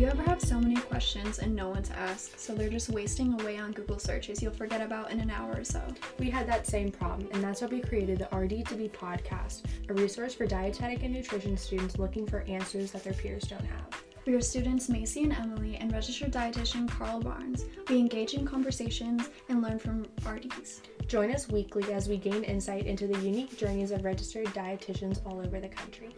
Do you ever have so many questions and no one to ask, so they're just wasting away on Google searches you'll forget about in an hour or so? We had that same problem, and that's why we created the RD2BE podcast, a resource for dietetic and nutrition students looking for answers that their peers don't have. We are students Macy and Emily and registered dietitian Carl Barnes. We engage in conversations and learn from RDs. Join us weekly as we gain insight into the unique journeys of registered dietitians all over the country.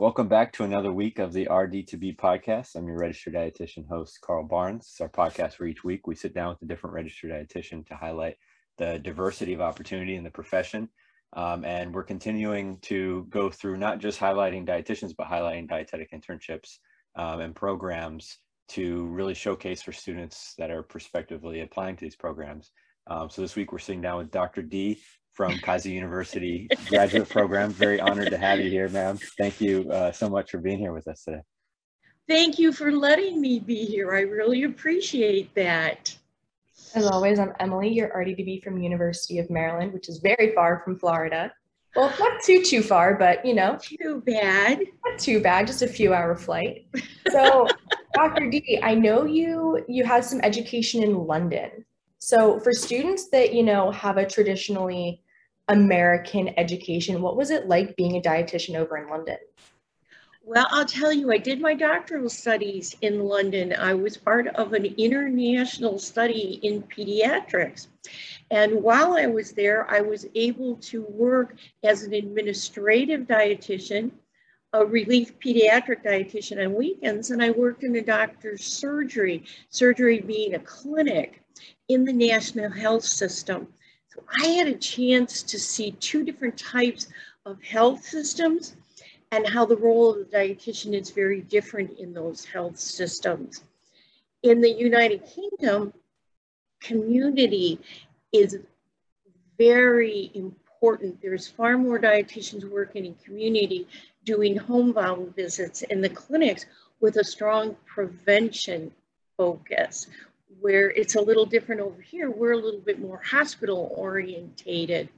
Welcome back to another week of the RD2BE podcast. I'm your registered dietitian host, Carl Barnes. It's our podcast where each week we sit down with a different registered dietitian to highlight the diversity of opportunity in the profession. Um, and we're continuing to go through not just highlighting dietitians, but highlighting dietetic internships um, and programs to really showcase for students that are prospectively applying to these programs. Um, so this week we're sitting down with Dr. D from Keiser University graduate program. Very honored to have you here, ma'am. Thank you uh, so much for being here with us today. Thank you for letting me be here. I really appreciate that. As always, I'm Emily, your RD2B from University of Maryland, which is very far from Florida. Well, not too, too far, but you know. Too bad. Not too bad, just a few hour flight. So, Dr. D, I know you you had some education in London. So for students that, you know, have a traditionally American education. What was it like being a dietitian over in London? Well, I'll tell you, I did my doctoral studies in London. I was part of an international study in pediatrics. And while I was there, I was able to work as an administrative dietitian, a relief pediatric dietitian on weekends, and I worked in a doctor's surgery, surgery being a clinic in the national health system. I had a chance to see two different types of health systems and how the role of the dietitian is very different in those health systems. In the United Kingdom, community is very important. There's far more dietitians working in community doing homebound visits in the clinics with a strong prevention focus, where it's a little different over here. We're a little bit more hospital orientated.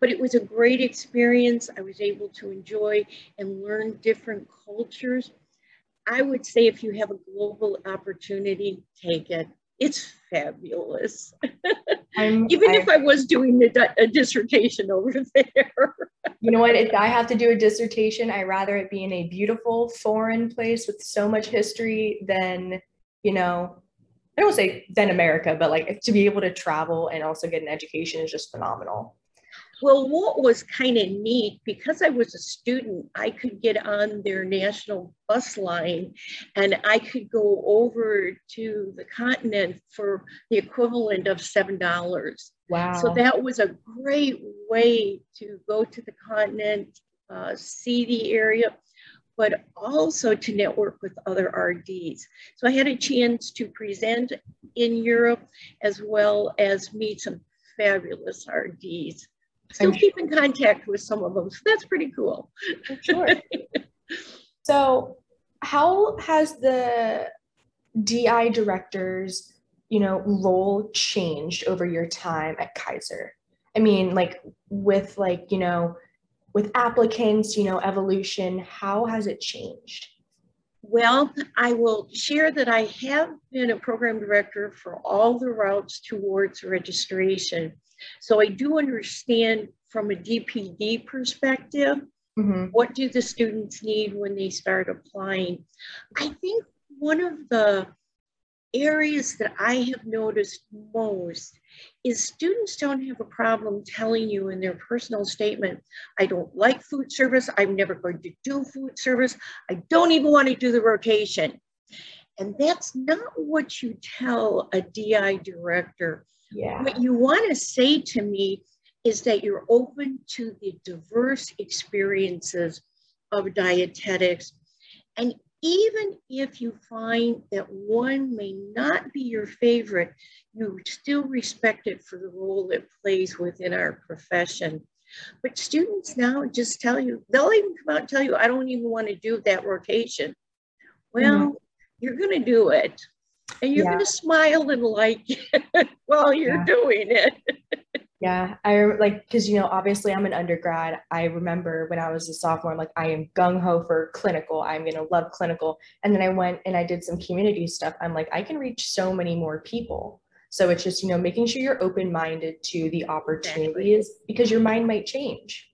But it was a great experience. I was able to enjoy and learn different cultures. I would say if you have a global opportunity, take it. It's fabulous. Even I, if I was doing a, a, dissertation over there. you know what? If I have to do a dissertation, I'd rather it be in a beautiful foreign place with so much history than, you know, I don't say than America, but like to be able to travel and also get an education is just phenomenal. Well, what was kind of neat, because I was a student, I could get on their national bus line and I could go over to the continent for the equivalent of $7. Wow. So that was a great way to go to the continent, uh, see the area but also to network with other RDs. So I had a chance to present in Europe as well as meet some fabulous RDs. Still keep in contact with some of them, so that's pretty cool. Sure. so how has the DI director's, you know, role changed over your time at Keiser? I mean, like with like, you know, with applicants, you know, evolution, how has it changed? Well, I will share that I have been a program director for all the routes towards registration. So I do understand from a DPD perspective, mm-hmm. what do the students need when they start applying? I think one of the areas that I have noticed most is students don't have a problem telling you in their personal statement, I don't like food service, I'm never going to do food service, I don't even want to do the rotation. And that's not what you tell a DI director. Yeah. What you want to say to me is that you're open to the diverse experiences of dietetics. And even if you find that one may not be your favorite, you still respect it for the role it plays within our profession. But students now just tell you, they'll even come out and tell you, I don't even want to do that rotation. Well, mm-hmm. you're going to do it. And you're yeah. going to smile and like it while you're yeah. doing it. Yeah, I like because you know obviously I'm an undergrad. I remember when I was a sophomore, I'm like I am gung ho for clinical. I'm gonna love clinical, and then I went and I did some community stuff. I'm like I can reach so many more people. So it's just you know making sure you're open minded to the opportunities exactly. because your mind might change.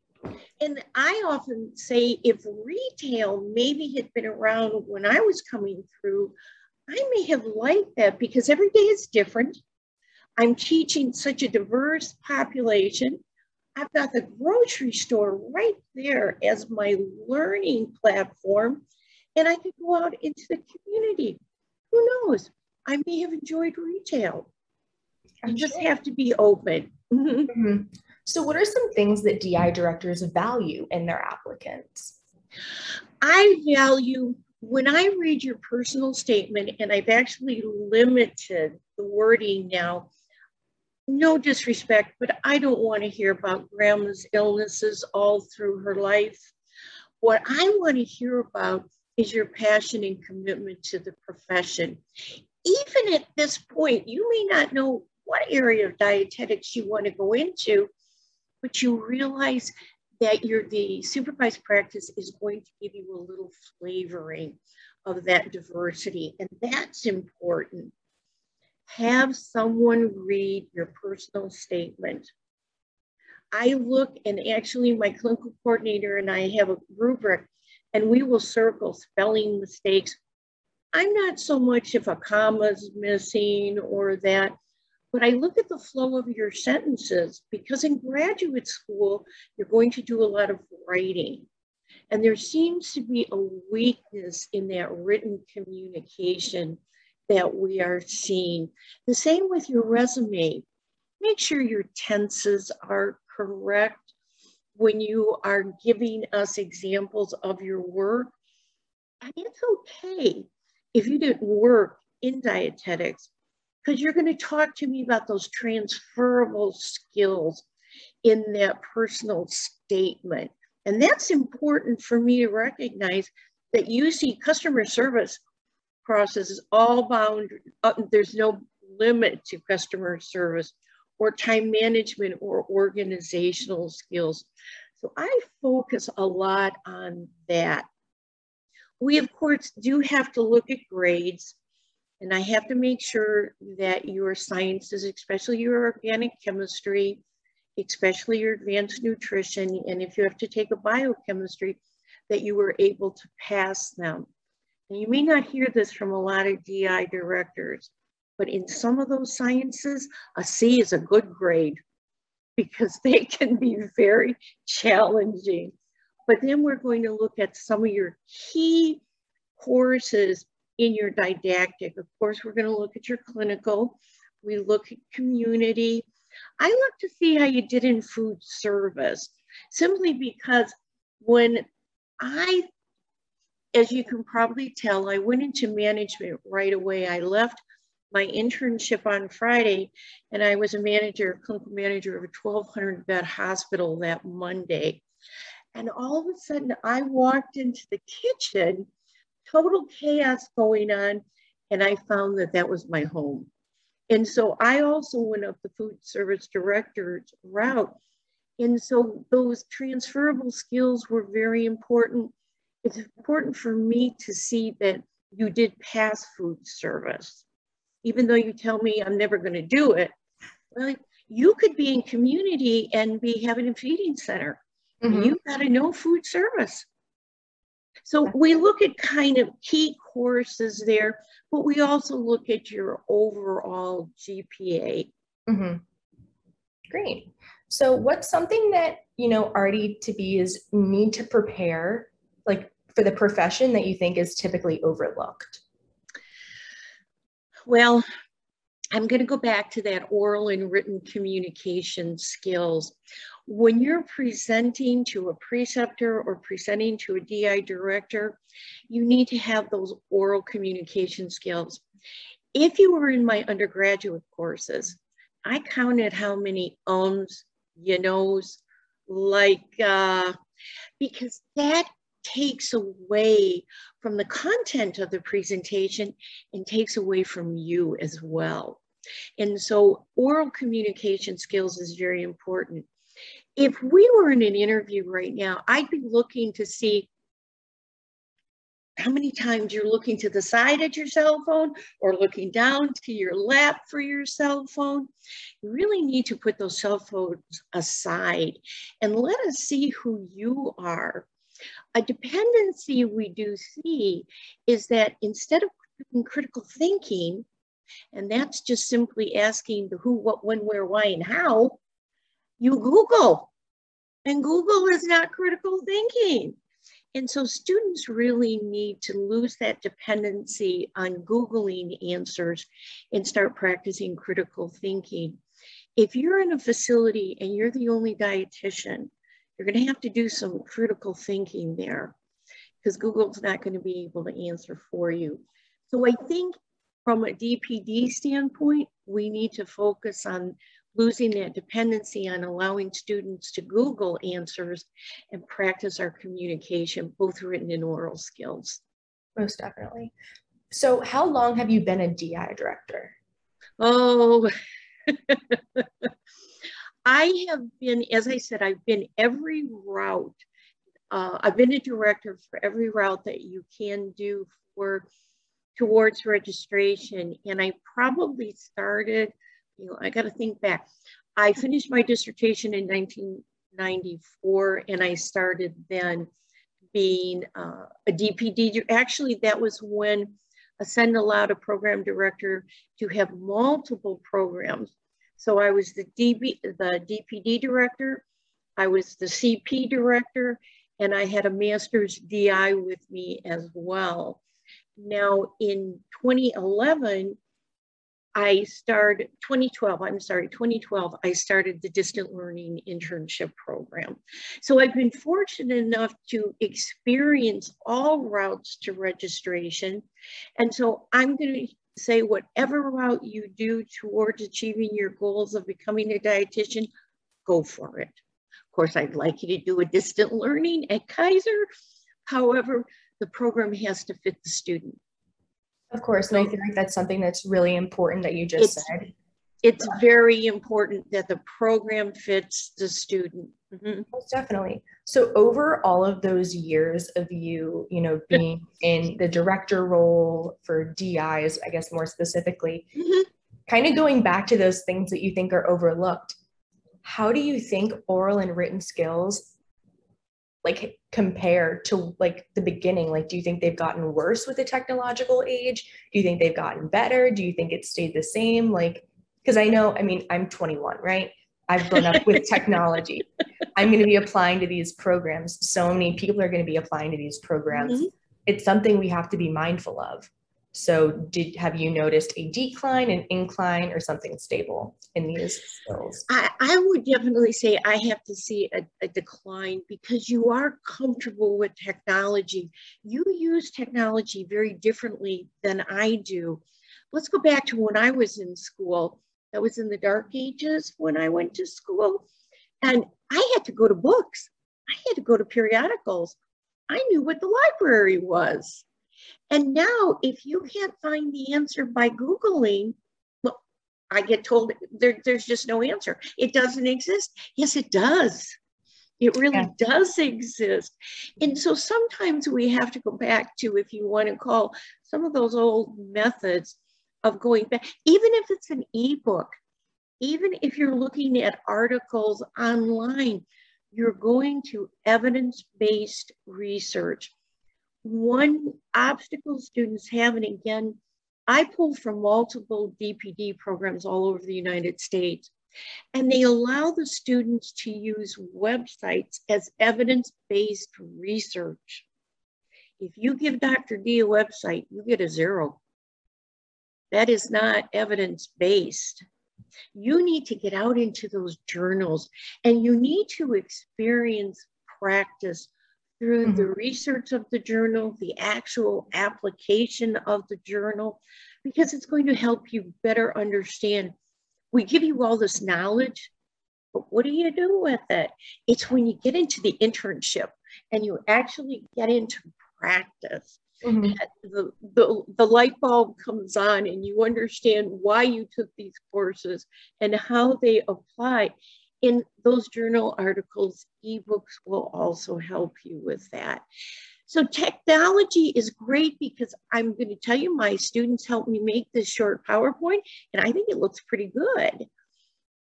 And I often say if retail maybe had been around when I was coming through, I may have liked that because every day is different I'm teaching such a diverse population. I've got the grocery store right there as my learning platform, and I could go out into the community. Who knows? I may have enjoyed retail. You just have to be open. Mm-hmm. So, what are some things that DI directors value in their applicants? I value when I read your personal statement, and I've actually limited the wording now no disrespect, but I don't want to hear about grandma's illnesses all through her life. What I want to hear about is your passion and commitment to the profession. Even at this point, you may not know what area of dietetics you want to go into, but you realize that your the supervised practice is going to give you a little flavoring of that diversity, and that's important have someone read your personal statement. I look and actually my clinical coordinator and I have a rubric and we will circle spelling mistakes. I'm not so much if a comma is missing or that, but I look at the flow of your sentences because in graduate school, you're going to do a lot of writing. And there seems to be a weakness in that written communication that we are seeing. The same with your resume. Make sure your tenses are correct when you are giving us examples of your work. And it's okay if you didn't work in dietetics because you're going to talk to me about those transferable skills in that personal statement. And that's important for me to recognize that you see customer service crosses all bound, uh, there's no limit to customer service or time management or organizational skills. So I focus a lot on that. We of course do have to look at grades and I have to make sure that your sciences, especially your organic chemistry, especially your advanced nutrition, and if you have to take a biochemistry, that you were able to pass them. And you may not hear this from a lot of DI directors, but in some of those sciences, a C is a good grade because they can be very challenging. But then we're going to look at some of your key courses in your didactic. Of course, we're going to look at your clinical. We look at community. I look to see how you did in food service, simply because when I as you can probably tell, I went into management right away. I left my internship on Friday and I was a manager, clinical manager of a 1200 bed hospital that Monday. And all of a sudden I walked into the kitchen, total chaos going on. And I found that that was my home. And so I also went up the food service director's route. And so those transferable skills were very important it's important for me to see that you did pass food service. Even though you tell me I'm never going to do it, well, you could be in community and be having a feeding center. Mm-hmm. You've got to know food service. So we look at kind of key courses there, but we also look at your overall GPA. Mm-hmm. Great. So what's something that, you know, RD to be is need to prepare like for the profession that you think is typically overlooked? Well, I'm going to go back to that oral and written communication skills. When you're presenting to a preceptor or presenting to a DI director, you need to have those oral communication skills. If you were in my undergraduate courses, I counted how many ums, you knows, like, uh, because that takes away from the content of the presentation and takes away from you as well. And so oral communication skills is very important. If we were in an interview right now, I'd be looking to see how many times you're looking to the side at your cell phone or looking down to your lap for your cell phone. You really need to put those cell phones aside and let us see who you are. A dependency we do see is that instead of critical thinking, and that's just simply asking the who, what, when, where, why, and how, you Google. And Google is not critical thinking. And so students really need to lose that dependency on Googling answers and start practicing critical thinking. If you're in a facility and you're the only dietitian, you're gonna have to do some critical thinking there because Google's not gonna be able to answer for you. So I think from a DPD standpoint, we need to focus on losing that dependency on allowing students to Google answers and practice our communication, both written and oral skills. Most definitely. So how long have you been a DI director? Oh, I have been, as I said, I've been every route. Uh, I've been a director for every route that you can do for towards registration. And I probably started you know, I got to think back. I finished my dissertation in 1994 and I started then being uh, a DPD. Actually, that was when ACEND allowed a program director to have multiple programs. So I was the, DB, the DPD director, I was the CP director, and I had a master's DI with me as well. Now in 2011, I started 2012, I'm sorry, 2012, I started the distant learning internship program. So I've been fortunate enough to experience all routes to registration. And so I'm going to say whatever route you do towards achieving your goals of becoming a dietitian, go for it. Of course, I'd like you to do a distant learning at Keiser. However, the program has to fit the student. Of course, and I feel like that's something that's really important that you just It's- said. It's very important that the program fits the student. Mhm. Most definitely. So over all of those years of you, you know, being in the director role for DIs, I guess more specifically, Mhm. kind of going back to those things that you think are overlooked, how do you think oral and written skills like compare to like the beginning? Like, do you think they've gotten worse with the technological age? Do you think they've gotten better? Do you think it stayed the same? Like, because I know, I mean, I'm 21, right? I've grown up with technology. I'm going to be applying to these programs. So many people are going to be applying to these programs. Mhm. It's something we have to be mindful of. So, did have you noticed a decline, an incline, or something stable in these skills? I, I would definitely say I have to see a, a decline because you are comfortable with technology. You use technology very differently than I do. Let's go back to when I was in school. That was in the dark ages when I went to school. And I had to go to books. I had to go to periodicals. I knew what the library was. And now, if you can't find the answer by Googling, well, I get told there, there's just no answer. It doesn't exist. Yes, it does. It really Yeah. does exist. And so sometimes we have to go back to, if you want to call some of those old methods of going back, even if it's an ebook, even if you're looking at articles online, you're going to evidence-based research. One obstacle students have, and again, I pull from multiple DPD programs all over the United States, and they allow the students to use websites as evidence-based research. If you give Dr. D a website, you get a zero. That is not evidence-based. You need to get out into those journals and you need to experience practice through the mm-hmm. research of the journal, the actual application of the journal, because it's going to help you better understand. We give you all this knowledge, but what do you do with it? It's when you get into the internship and you actually get into practice Mm-hmm. The, the, the light bulb comes on and you understand why you took these courses and how they apply. In those journal articles, ebooks will also help you with that. So technology is great because I'm going to tell you, my students helped me make this short PowerPoint, and I think it looks pretty good.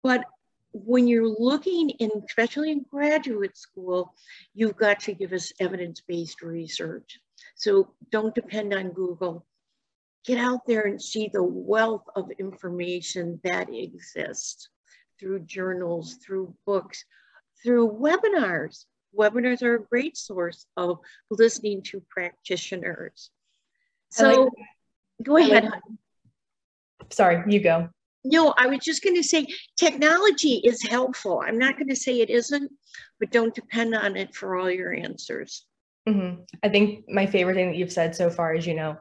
But when you're looking in, especially in graduate school, you've got to give us evidence-based research. So don't depend on Google. Get out there and see the wealth of information that exists through journals, through books, through webinars. Webinars are a great source of listening to practitioners. So like, go ahead. Like, sorry, you go. No, I was just going to say technology is helpful. I'm not going to say it isn't, but don't depend on it for all your answers. Mm-hmm. I think my favorite thing that you've said so far is, you know,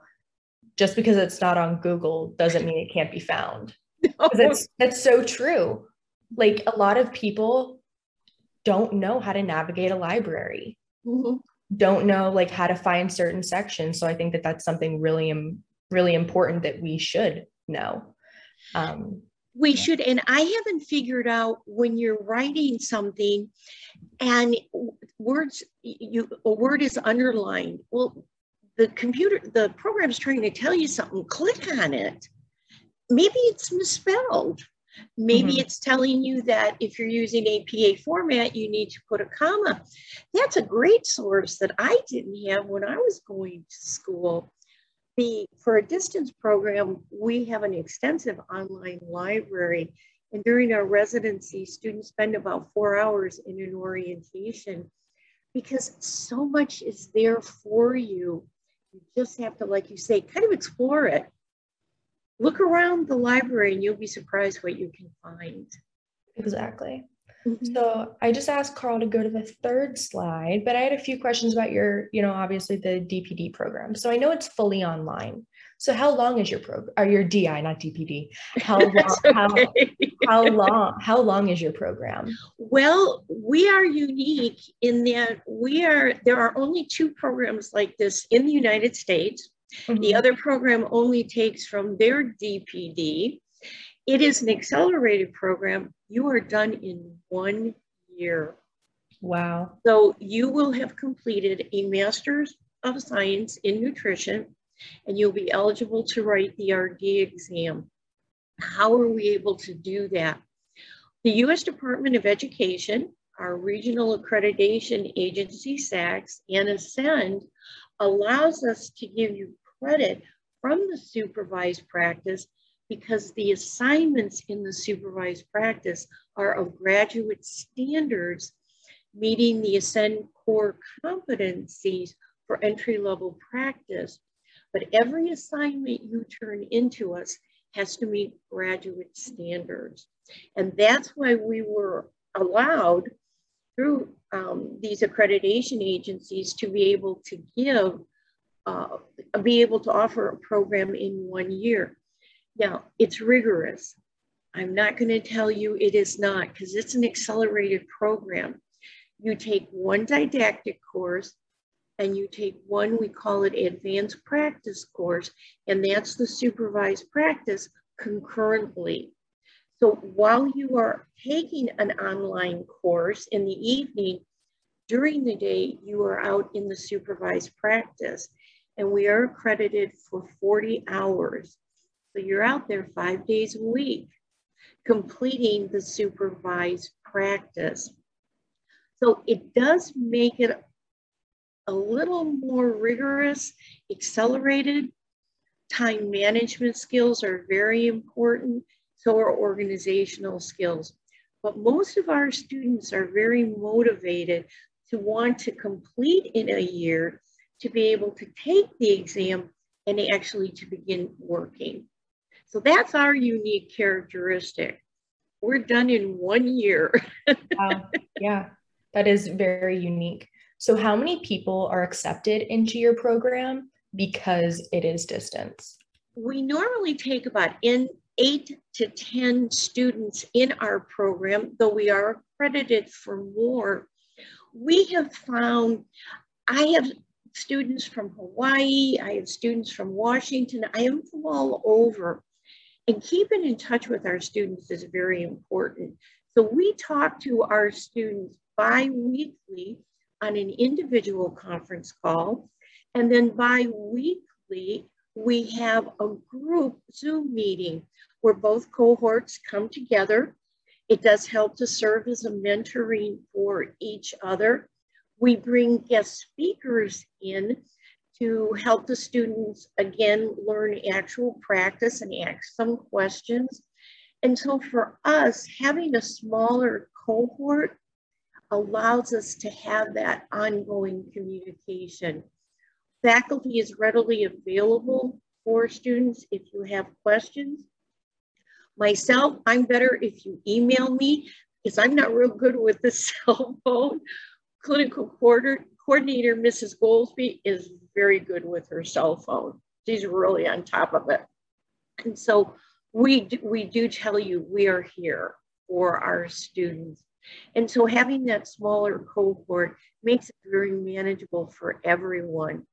just because it's not on Google doesn't mean it can't be found. No. That's that's so true. Like a lot of people don't know how to navigate a library. Mm-hmm. Don't know like how to find certain sections. So I think that that's something really really important that we should know. Um, we yeah. should, and I haven't figured out when you're writing something and words, you a word is underlined. Well, the computer, the program is trying to tell you something, click on it. Maybe it's misspelled. Maybe mm-hmm. it's telling you that if you're using APA format, you need to put a comma. That's a great source that I didn't have when I was going to school the for a distance program, we have an extensive online library. And during our residency, students spend about four hours in an orientation because so much is there for you. You just have to, like you say, kind of explore it. Look around the library and you'll be surprised what you can find. Exactly. Mm-hmm. So I just asked Carl to go to the third slide, but I had a few questions about your, you know, obviously the DPD program. So I know it's fully online. So how long is your program or your DI, not DPD? How long, okay. how, how long, how long is your program? Well, we are unique in that we are, there are only two programs like this in the United States. Mm-hmm. The other program only takes from their DPD. It is an accelerated program. You are done in one year. Wow. So you will have completed a master's of science in nutrition and you'll be eligible to write the RD exam. How are we able to do that? The U.S. Department of Education, our regional accreditation agency, SACS, and ACEND allows us to give you credit from the supervised practice because the assignments in the supervised practice are of graduate standards meeting the ACEND core competencies for entry level practice. But every assignment you turn into us has to meet graduate standards. And that's why we were allowed through um, these accreditation agencies to be able to give, uh, be able to offer a program in one year. Now, it's rigorous. I'm not going to tell you it is not because it's an accelerated program. You take one didactic course and you take one, we call it advanced practice course, and that's the supervised practice concurrently. So while you are taking an online course in the evening, during the day, you are out in the supervised practice, and we are accredited for 40 hours. So you're out there five days a week completing the supervised practice. So it does make it a little more rigorous, accelerated. Time management skills are very important, so are organizational skills. But most of our students are very motivated to want to complete in a year to be able to take the exam and actually to begin working. So that's our unique characteristic. We're done in one year. wow. Yeah, that is very unique. So, how many people are accepted into your program because it is distance? We normally take about in eight to 10 students in our program, though we are accredited for more. We have found, I have students from Hawaii, I have students from Washington, I have from all over. And keeping in touch with our students is very important. So we talk to our students bi-weekly on an individual conference call. And then bi-weekly, we have a group Zoom meeting where both cohorts come together. It does help to serve as a mentoring for each other. We bring guest speakers in to help the students, again, learn actual practice and ask some questions. And so for us, having a smaller cohort allows us to have that ongoing communication. Faculty is readily available for students if you have questions. Myself, I'm better if you email me because I'm not real good with the cell phone. Clinical coordinator, Mrs. Goldsby, is very good with her cell phone. She's really on top of it. And so we we do tell you we are here for our students. And so having that smaller cohort makes it very manageable for everyone.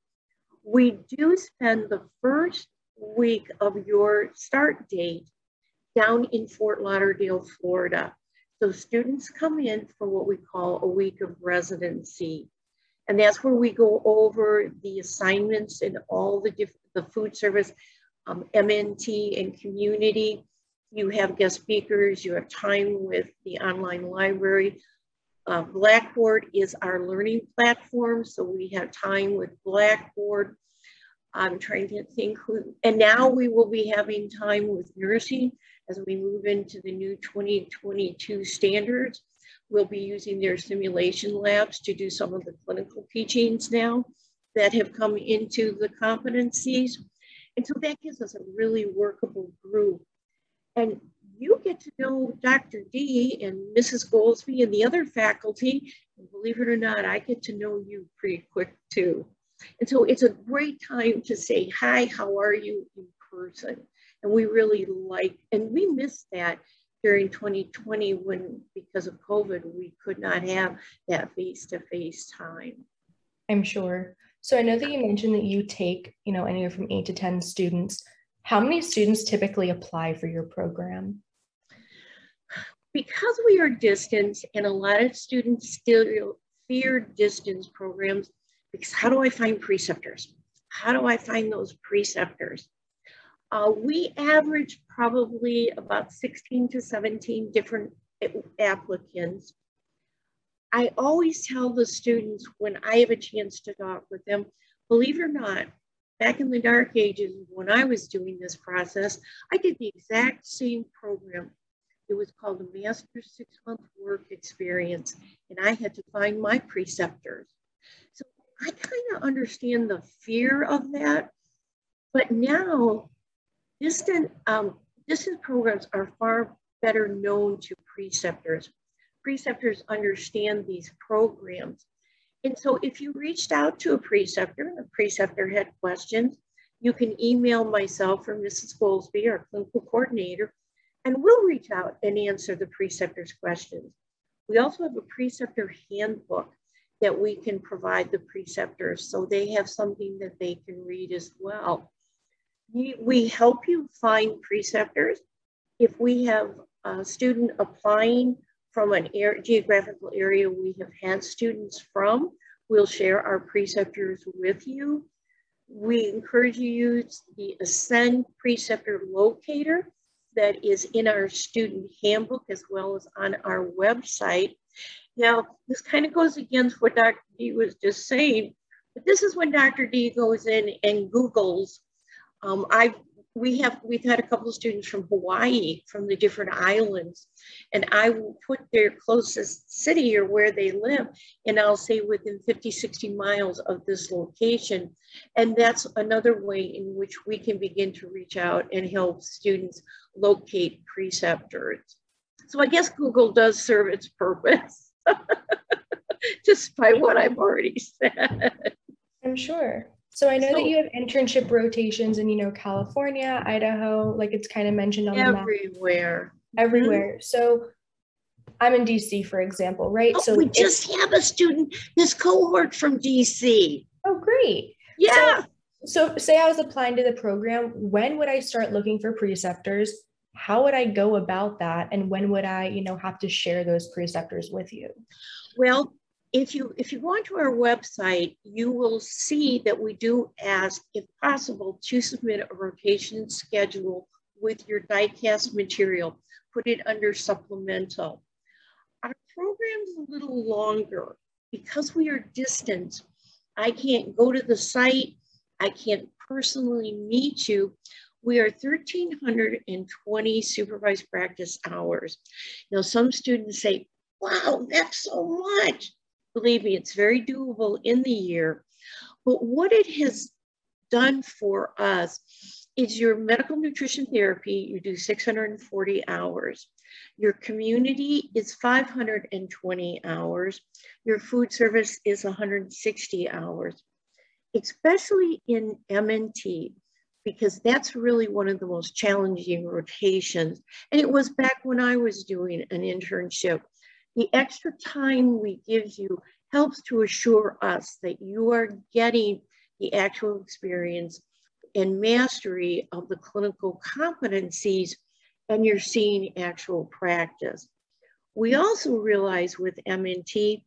We do spend the first week of your start date down in Fort Lauderdale, Florida. So students come in for what we call a week of residency. And that's where we go over the assignments and all the different, the food service, um, MNT and community. You have guest speakers, you have time with the online library. Uh, Blackboard is our learning platform. So we have time with Blackboard. I'm trying to think who, and now we will be having time with nursing as we move into the new 2022 standards. We'll be using their simulation labs to do some of the clinical teachings now that have come into the competencies. And so that gives us a really workable group. And you get to know Dr. D and Mrs. Goldsby and the other faculty. And believe it or not, I get to know you pretty quick too. And so it's a great time to say, hi, how are you in person? And we really like, and we missed that during 2020 when, because of COVID, we could not have that face-to-face time. I'm sure. So I know that you mentioned that you take, you know, anywhere from eight to 10 students. How many students typically apply for your program? Because we are distance and a lot of students still fear distance programs, because how do I find preceptors? How do I find those preceptors? Uh, we average probably about 16 to 17 different applicants. I always tell the students when I have a chance to talk with them, believe it or not, back in the dark ages when I was doing this process, I did the exact same program. It was called a Master Six Month Work Experience, and I had to find my preceptors. I kind of understand the fear of that. But now Distant, um, distant programs are far better known to preceptors. Preceptors understand these programs. And so if you reached out to a preceptor and the preceptor had questions, you can email myself or Mrs. Goldsby, our clinical coordinator, and we'll reach out and answer the preceptor's questions. We also have a preceptor handbook that we can provide the preceptors so they have something that they can read as well we we help you find preceptors. If we have a student applying from an air, geographical area we have had students from, we'll share our preceptors with you. We encourage you to use the ACEND Preceptor Locator that is in our student handbook as well as on our website. Now, this kind of goes against what Dr. D was just saying, but this is when Dr. D goes in and Googles um, I we have we've had a couple of students from Hawaii from the different islands, and I will put their closest city or where they live, and I'll say within 50, 60 miles of this location. And that's another way in which we can begin to reach out and help students locate preceptors. So I guess Google does serve its purpose, despite what I've already said. I'm sure. So I know so, that you have internship rotations in, you know, California, Idaho, like it's kind of mentioned on everywhere. the Everywhere. Everywhere. Mm-hmm. So I'm in DC, for example, right? Oh, so we just have a student, this cohort from DC. Oh, great. great. Yeah. So, so say I was applying to the program, when would I start looking for preceptors? How would I go about that? And when would I, you know, have to share those preceptors with you? Well, if you if you go onto our website, you will see that we do ask, if possible, to submit a rotation schedule with your DICAS material. Put it under supplemental. Our program's a little longer because we are distant. I can't go to the site. I can't personally meet you. We are 1,320 supervised practice hours. Now, some students say, wow, that's so much. Believe me, it's very doable in the year. But what it has done for us is your medical nutrition therapy, you do 640 hours. Your community is 520 hours. Your food service is 160 hours, especially in MNT, because that's really one of the most challenging rotations. And it was back when I was doing an internship. The extra time we give you helps to assure us that you are getting the actual experience and mastery of the clinical competencies and you're seeing actual practice. We also realize with MNT,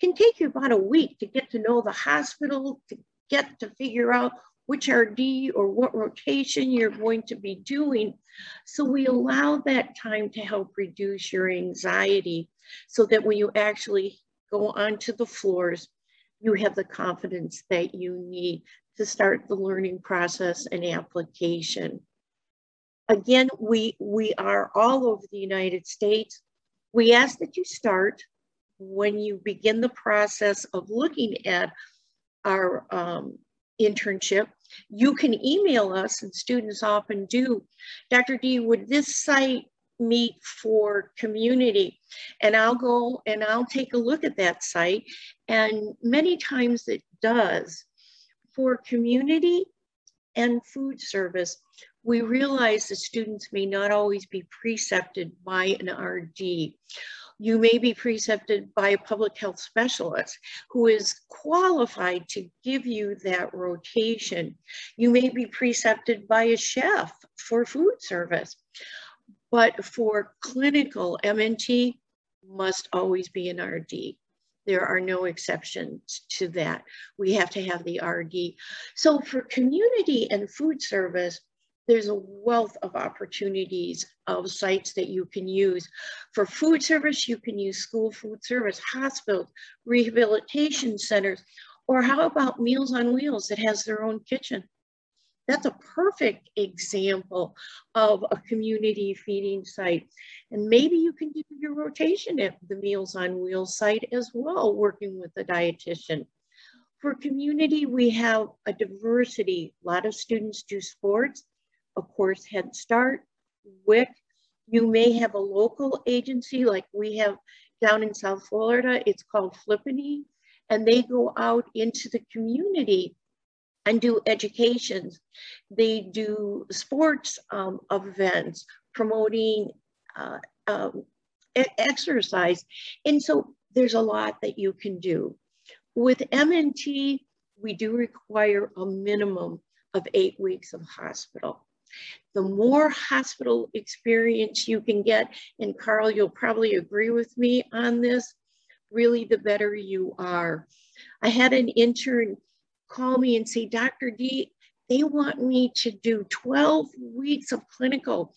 can take you about a week to get to know the hospital, to get to figure out which RD or what rotation you're going to be doing. So we allow that time to help reduce your anxiety so that when you actually go onto the floors, you have the confidence that you need to start the learning process and application. Again, we, we are all over the United States. We ask that you start when you begin the process of looking at our um, internship. You can email us, and students often do. Dr. D, would this site meet for community? And I'll go and I'll take a look at that site. And many times it does. For community and food service, we realize that students may not always be precepted by an RD. You may be precepted by a public health specialist who is qualified to give you that rotation. You may be precepted by a chef for food service. But for clinical MNT, must always be an RD. There are no exceptions to that. We have to have the RD. So for community and food service, there's a wealth of opportunities of sites that you can use. For food service, you can use school food service, hospitals, rehabilitation centers, or how about Meals on Wheels that has their own kitchen? That's a perfect example of a community feeding site. And maybe you can do your rotation at the Meals on Wheels site as well, working with a dietitian. For community, we have a diversity. A lot of students do sports, of course, Head Start, WIC. You may have a local agency like we have down in South Florida. It's called FLIPANY, and they go out into the community and do educations. They do sports um, events, promoting uh, um, exercise. And so there's a lot that you can do. With MNT, we do require a minimum of eight weeks of hospital. The more hospital experience you can get, and Carl, you'll probably agree with me on this, really the better you are. I had an intern call me and say, Dr. D, they want me to do 12 weeks of clinical.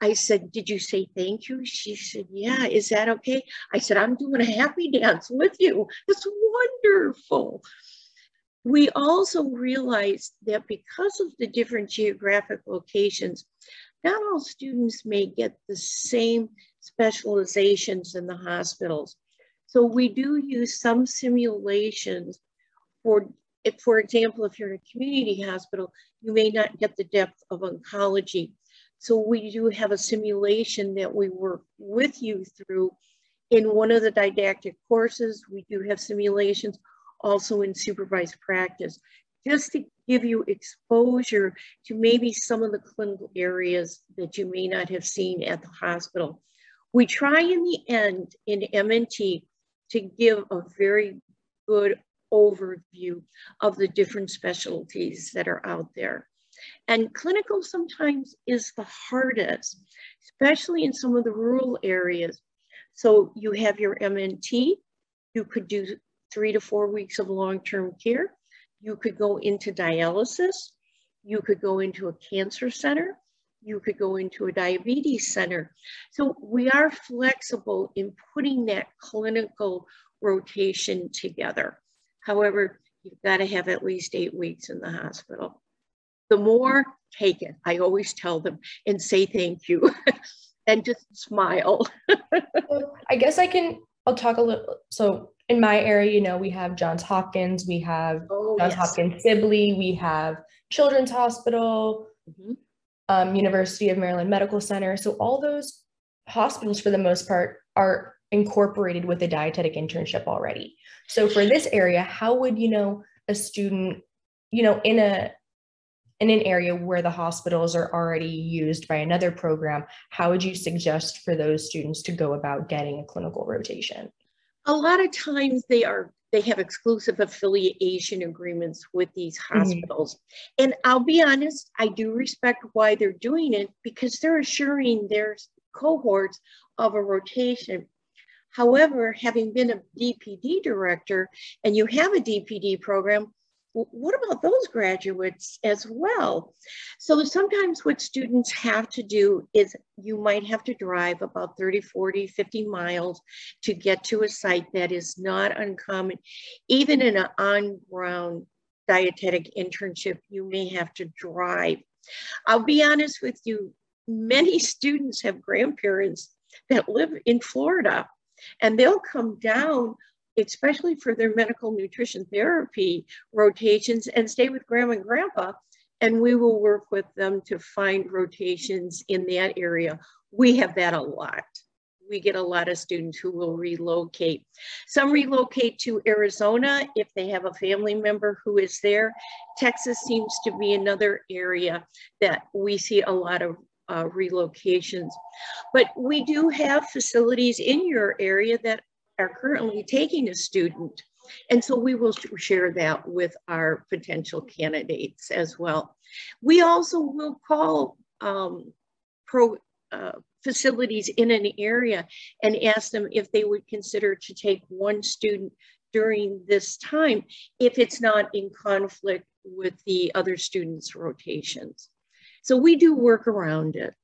I said, Did you say thank you? She said, Yeah, is that okay? I said, I'm doing a happy dance with you. It's wonderful. We also realized that because of the different geographic locations, not all students may get the same specializations in the hospitals. So we do use some simulations for if, for example, if you're in a community hospital, you may not get the depth of oncology. So we do have a simulation that we work with you through. In one of the didactic courses, we do have simulations also in supervised practice, just to give you exposure to maybe some of the clinical areas that you may not have seen at the hospital. We try in the end in MNT to give a very good overview of the different specialties that are out there. And clinical sometimes is the hardest, especially in some of the rural areas. So you have your MNT, you could do three to four weeks of long-term care. You could go into dialysis. You could go into a cancer center. You could go into a diabetes center. So we are flexible in putting that clinical rotation together. However, you've got to have at least eight weeks in the hospital. The more, take it. I always tell them and say thank you and just smile. I guess I can, I'll talk a little. So in my area, you know, we have Johns Hopkins, we have oh, Johns yes. Hopkins Sibley, we have Children's Hospital, mm-hmm. um, University of Maryland Medical Center. So all those hospitals, for the most part, are incorporated with a dietetic internship already. So for this area, how would you know a student, you know, in a in an area where the hospitals are already used by another program, how would you suggest for those students to go about getting a clinical rotation? a lot of times they are they have exclusive affiliation agreements with these mm-hmm. hospitals. Mm-hmm. And I'll be honest, I do respect why they're doing it because they're assuring their cohorts of a rotation. However, having been a DPD director and you have a DPD program, what about those graduates as well? So sometimes what students have to do is you might have to drive about 30, 40, 50 miles to get to a site that is not uncommon. Even in an on-ground dietetic internship, you may have to drive. I'll be honest with you, many students have grandparents that live in Florida and they'll come down especially for their medical nutrition therapy rotations and stay with grandma and grandpa and we will work with them to find rotations in that area. We have that a lot. We get a lot of students who will relocate. Some relocate to Arizona if they have a family member who is there. Texas seems to be another area that we see a lot of uh, relocations. But we do have facilities in your area that are currently taking a student. And so we will share that with our potential candidates as well. We also will call um, pro uh, facilities in an area and ask them if they would consider to take one student during this time if it's not in conflict with the other students' rotations. So we do work around it.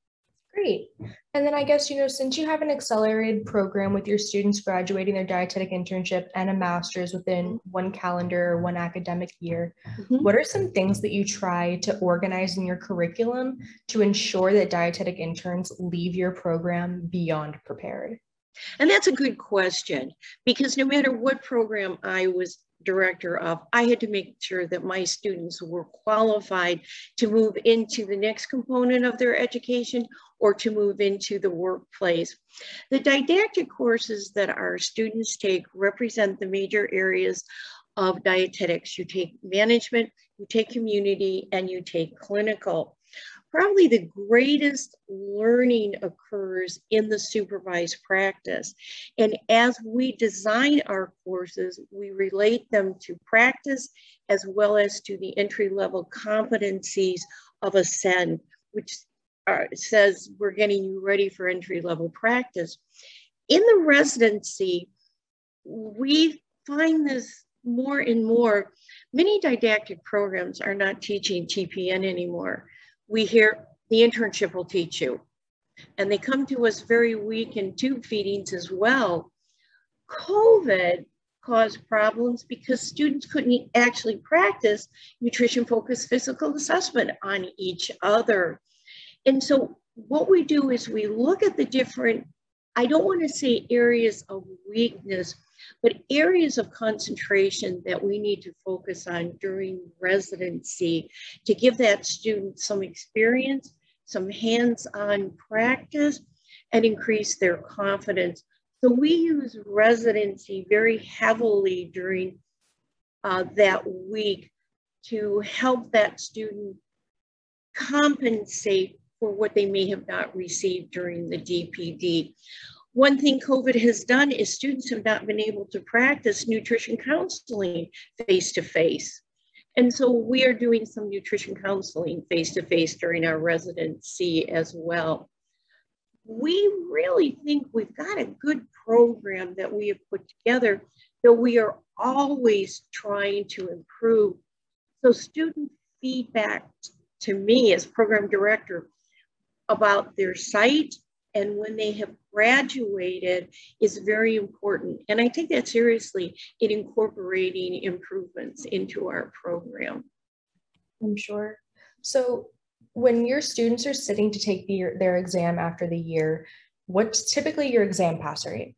Great. And then I guess, you know, since you have an accelerated program with your students graduating their dietetic internship and a master's within one calendar or one academic year, mm-hmm. what are some things that you try to organize in your curriculum to ensure that dietetic interns leave your program beyond prepared? And that's a good question because no matter what program I was director of, I had to make sure that my students were qualified to move into the next component of their education or to move into the workplace. The didactic courses that our students take represent the major areas of dietetics. You take management, you take community, and you take clinical probably the greatest learning occurs in the supervised practice. And as we design our courses, we relate them to practice as well as to the entry level competencies of ACEND, which are, says we're getting you ready for entry level practice. In the residency, we find this more and more. Many didactic programs are not teaching TPN anymore we hear the internship will teach you. And they come to us very weak in tube feedings as well. COVID caused problems because students couldn't actually practice nutrition focused physical assessment on each other. And so what we do is we look at the different, I don't want to say areas of weakness, but areas of concentration that we need to focus on during residency to give that student some experience, some hands-on practice, and increase their confidence. So we use residency very heavily during uh, that week to help that student compensate for what they may have not received during the DPD. One thing COVID has done is students have not been able to practice nutrition counseling face to face. And so we are doing some nutrition counseling face to face during our residency as well. We really think we've got a good program that we have put together that we are always trying to improve. So student feedback to me as program director about their site and when they have graduated is very important. And I take that seriously in incorporating improvements into our program. I'm sure. So when your students are sitting to take the, their exam after the year, what's typically your exam pass rate?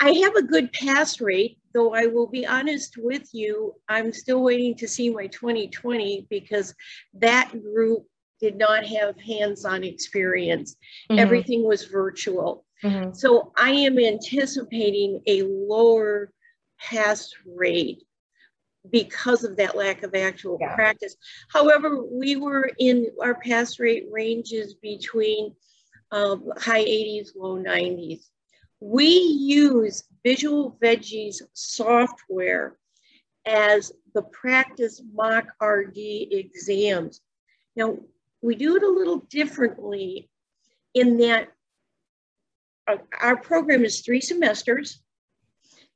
I have a good pass rate, though I will be honest with you, I'm still waiting to see my 2020 because that group did not have hands-on experience. Mm-hmm. Everything was virtual. Mm-hmm. So I am anticipating a lower pass rate because of that lack of actual yeah. practice. However, we were in our pass rate ranges between um, high 80s, low 90s. We use Visual Veggies software as the practice mock RD exams. Now, we do it a little differently in that our program is three semesters.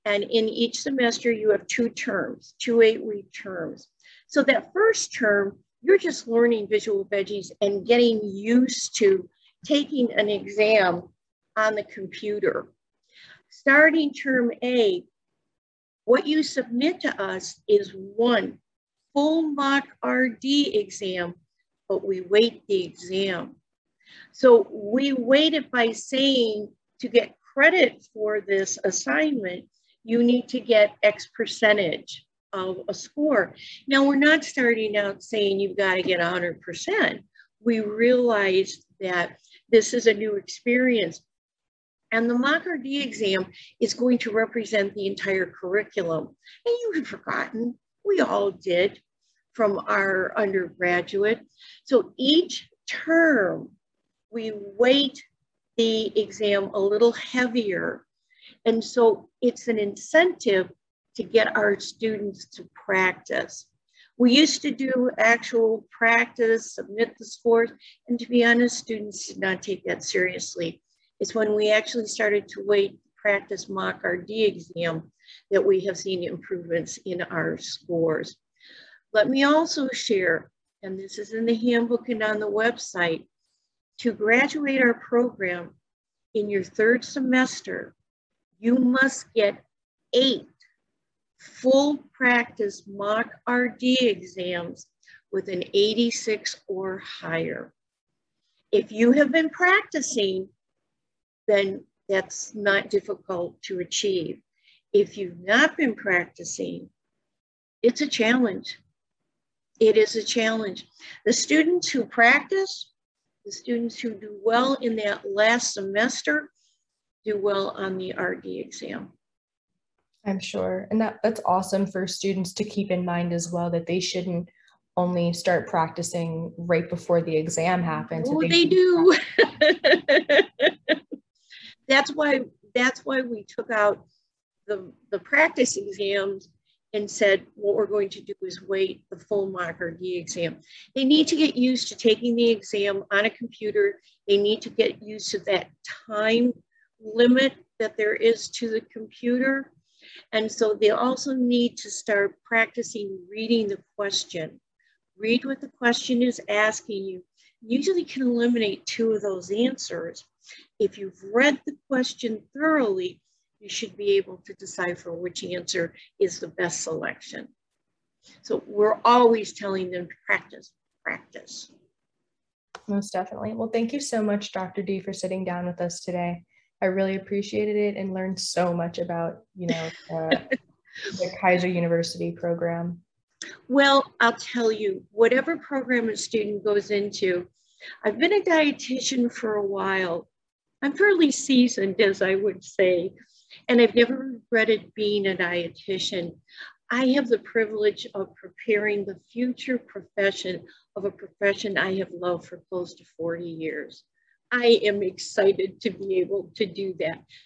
And in each semester, you have two terms, two eight week terms. So that first term, you're just learning visual veggies and getting used to taking an exam on the computer. Starting term A, what you submit to us is one full mock RD exam but we weight the exam. So we it by saying to get credit for this assignment, you need to get X percentage of a score. Now, we're not starting out saying you've got to get 100%. We realized that this is a new experience. And the mock RD exam is going to represent the entire curriculum. And you have forgotten, we all did from our undergraduate. So each term, we weight the exam a little heavier. And so it's an incentive to get our students to practice. We used to do actual practice, submit the scores, and to be honest, students did not take that seriously. It's when we actually started to weight practice mock RD exam that we have seen improvements in our scores. Let me also share, and this is in the handbook and on the website, to graduate our program in your third semester, you must get eight full practice mock RD exams with an 86 or higher. If you have been practicing, then that's not difficult to achieve. If you've not been practicing, it's a challenge it is a challenge. The students who practice, the students who do well in that last semester, do well on the RD exam. I'm sure. And that, that's awesome for students to keep in mind as well that they shouldn't only start practicing right before the exam happens. Oh, they, they do. that's why that's why we took out the, the practice exams and said, what we're going to do is weight the full mock RD exam. They need to get used to taking the exam on a computer. They need to get used to that time limit that there is to the computer. And so they also need to start practicing reading the question. Read what the question is asking you. Usually can eliminate two of those answers. If you've read the question thoroughly, you should be able to decipher which answer is the best selection. So we're always telling them to practice, practice. Most definitely. Well, thank you so much, Dr. D, for sitting down with us today. I really appreciated it and learned so much about, you know, uh, the Keiser University program. Well, I'll tell you, whatever program a student goes into, I've been a dietitian for a while. I'm fairly seasoned, as I would say. And I've never regretted being a dietitian. I have the privilege of preparing the future profession of a profession I have loved for close to 40 years. I am excited to be able to do that.